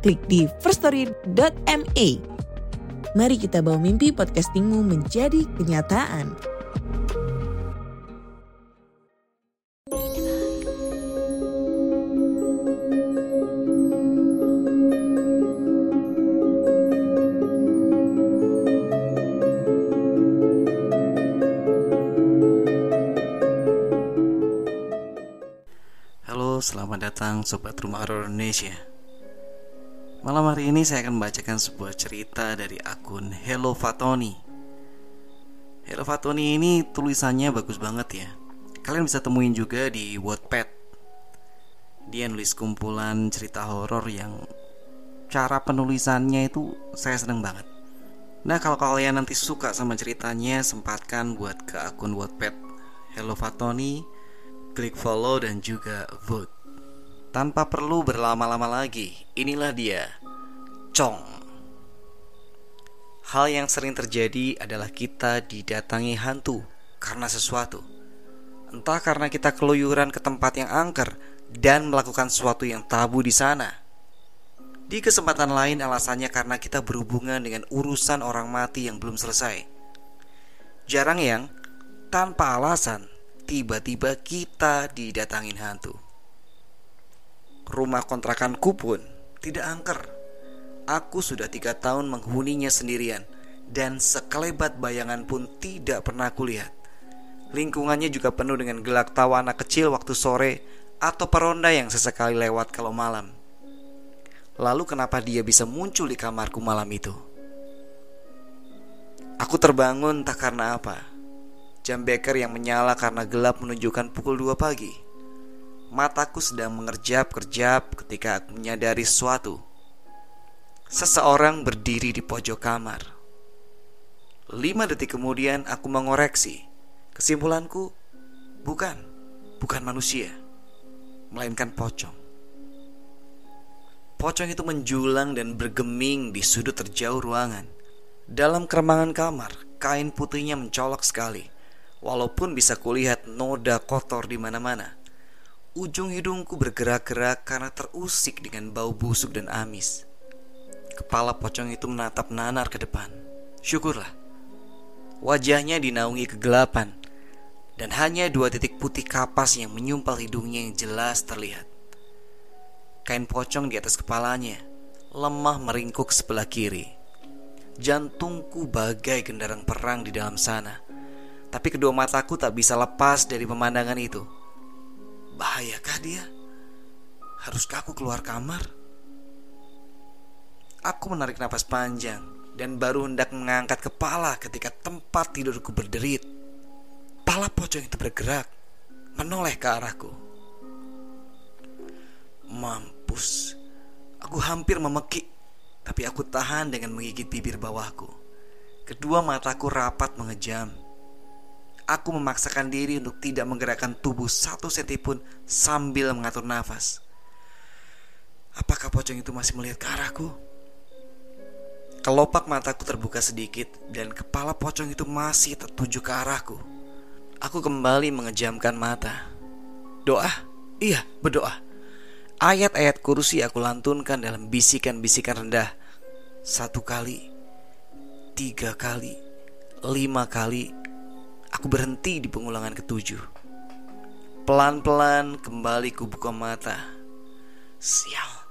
klik di firststory.me. Mari kita bawa mimpi podcastingmu menjadi kenyataan. Halo, selamat datang Sobat Rumah Horor Indonesia Malam hari ini saya akan membacakan sebuah cerita dari akun Hello Fatoni. Hello Fatoni ini tulisannya bagus banget ya. Kalian bisa temuin juga di Wattpad. Dia nulis kumpulan cerita horor yang cara penulisannya itu saya seneng banget. Nah kalau kalian nanti suka sama ceritanya Sempatkan buat ke akun Wattpad Hello Fatoni klik follow dan juga vote. Tanpa perlu berlama-lama lagi, inilah dia, Chong. Hal yang sering terjadi adalah kita didatangi hantu karena sesuatu. Entah karena kita keluyuran ke tempat yang angker dan melakukan sesuatu yang tabu di sana. Di kesempatan lain alasannya karena kita berhubungan dengan urusan orang mati yang belum selesai. Jarang yang tanpa alasan tiba-tiba kita didatangin hantu. Rumah kontrakanku pun tidak angker. Aku sudah tiga tahun menghuninya sendirian dan sekelebat bayangan pun tidak pernah kulihat. Lingkungannya juga penuh dengan gelak tawa anak kecil waktu sore atau peronda yang sesekali lewat kalau malam. Lalu kenapa dia bisa muncul di kamarku malam itu? Aku terbangun tak karena apa Jam beker yang menyala karena gelap menunjukkan pukul 2 pagi. Mataku sedang mengerjap-kerjap ketika aku menyadari sesuatu. Seseorang berdiri di pojok kamar. Lima detik kemudian aku mengoreksi. Kesimpulanku, bukan, bukan manusia, melainkan pocong. Pocong itu menjulang dan bergeming di sudut terjauh ruangan. Dalam keremangan kamar, kain putihnya mencolok sekali Walaupun bisa kulihat noda kotor di mana-mana, ujung hidungku bergerak-gerak karena terusik dengan bau busuk dan amis. Kepala pocong itu menatap nanar ke depan. Syukurlah. Wajahnya dinaungi kegelapan dan hanya dua titik putih kapas yang menyumpal hidungnya yang jelas terlihat. Kain pocong di atas kepalanya lemah meringkuk sebelah kiri. Jantungku bagai gendarang perang di dalam sana tapi kedua mataku tak bisa lepas dari pemandangan itu. Bahayakah dia? Haruskah aku keluar kamar? Aku menarik napas panjang dan baru hendak mengangkat kepala ketika tempat tidurku berderit. Pala pocong itu bergerak, menoleh ke arahku. Mampus, aku hampir memekik, tapi aku tahan dengan menggigit bibir bawahku. Kedua mataku rapat mengejam Aku memaksakan diri untuk tidak menggerakkan tubuh satu senti pun sambil mengatur nafas. Apakah pocong itu masih melihat ke arahku? Kelopak mataku terbuka sedikit dan kepala pocong itu masih tertuju ke arahku. Aku kembali mengejamkan mata. Doa? Iya, berdoa. Ayat-ayat kursi aku lantunkan dalam bisikan-bisikan rendah. Satu kali, tiga kali, lima kali, Aku berhenti di pengulangan ketujuh. Pelan-pelan kembali kubuka mata. Sial,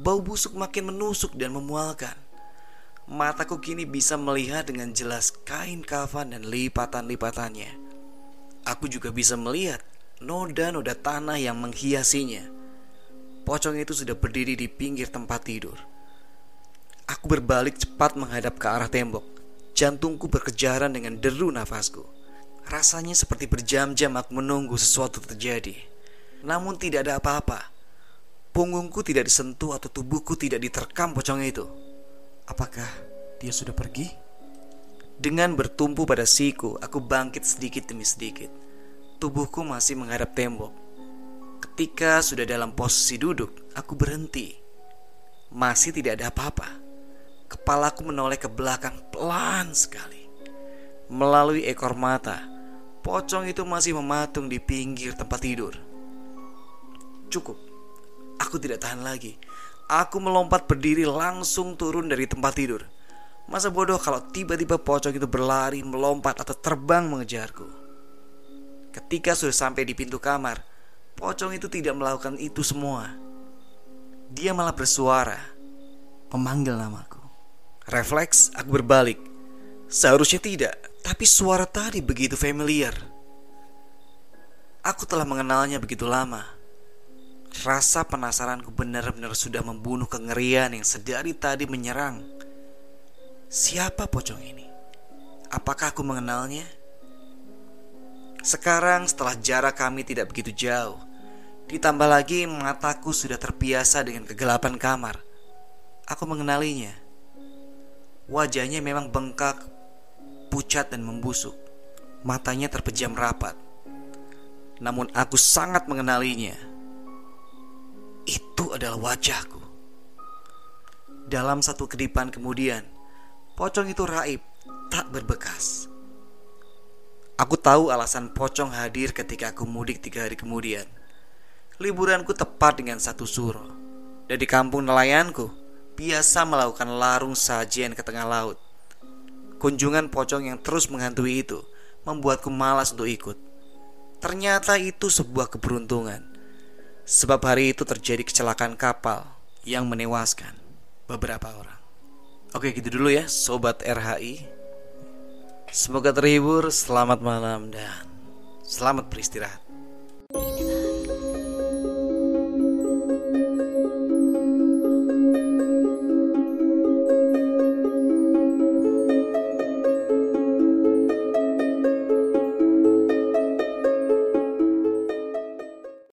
bau busuk makin menusuk dan memualkan. Mataku kini bisa melihat dengan jelas kain kafan dan lipatan-lipatannya. Aku juga bisa melihat noda-noda tanah yang menghiasinya. Pocong itu sudah berdiri di pinggir tempat tidur. Aku berbalik cepat menghadap ke arah tembok. Jantungku berkejaran dengan deru nafasku. Rasanya seperti berjam-jam aku menunggu sesuatu terjadi. Namun tidak ada apa-apa. punggungku tidak disentuh atau tubuhku tidak diterkam pocong itu. Apakah dia sudah pergi? Dengan bertumpu pada siku, aku bangkit sedikit demi sedikit. Tubuhku masih menghadap tembok. Ketika sudah dalam posisi duduk, aku berhenti. Masih tidak ada apa-apa. Kepalaku menoleh ke belakang pelan sekali. Melalui ekor mata, pocong itu masih mematung di pinggir tempat tidur. Cukup, aku tidak tahan lagi. Aku melompat berdiri langsung turun dari tempat tidur. Masa bodoh kalau tiba-tiba pocong itu berlari, melompat atau terbang mengejarku. Ketika sudah sampai di pintu kamar, pocong itu tidak melakukan itu semua. Dia malah bersuara, memanggil namaku. Refleks, aku berbalik. Seharusnya tidak, tapi suara tadi begitu familiar. Aku telah mengenalnya begitu lama. Rasa penasaranku benar-benar sudah membunuh kengerian yang sedari tadi menyerang. Siapa pocong ini? Apakah aku mengenalnya? Sekarang setelah jarak kami tidak begitu jauh, ditambah lagi mataku sudah terbiasa dengan kegelapan kamar. Aku mengenalinya. Wajahnya memang bengkak, pucat dan membusuk. Matanya terpejam rapat. Namun aku sangat mengenalinya. Itu adalah wajahku. Dalam satu kedipan kemudian, pocong itu raib, tak berbekas. Aku tahu alasan pocong hadir ketika aku mudik tiga hari kemudian. Liburanku tepat dengan satu suro. Dari kampung nelayanku, biasa melakukan larung sajian ke tengah laut. Kunjungan pocong yang terus menghantui itu membuatku malas untuk ikut. Ternyata itu sebuah keberuntungan. Sebab hari itu terjadi kecelakaan kapal yang menewaskan beberapa orang. Oke gitu dulu ya Sobat RHI Semoga terhibur, selamat malam dan selamat beristirahat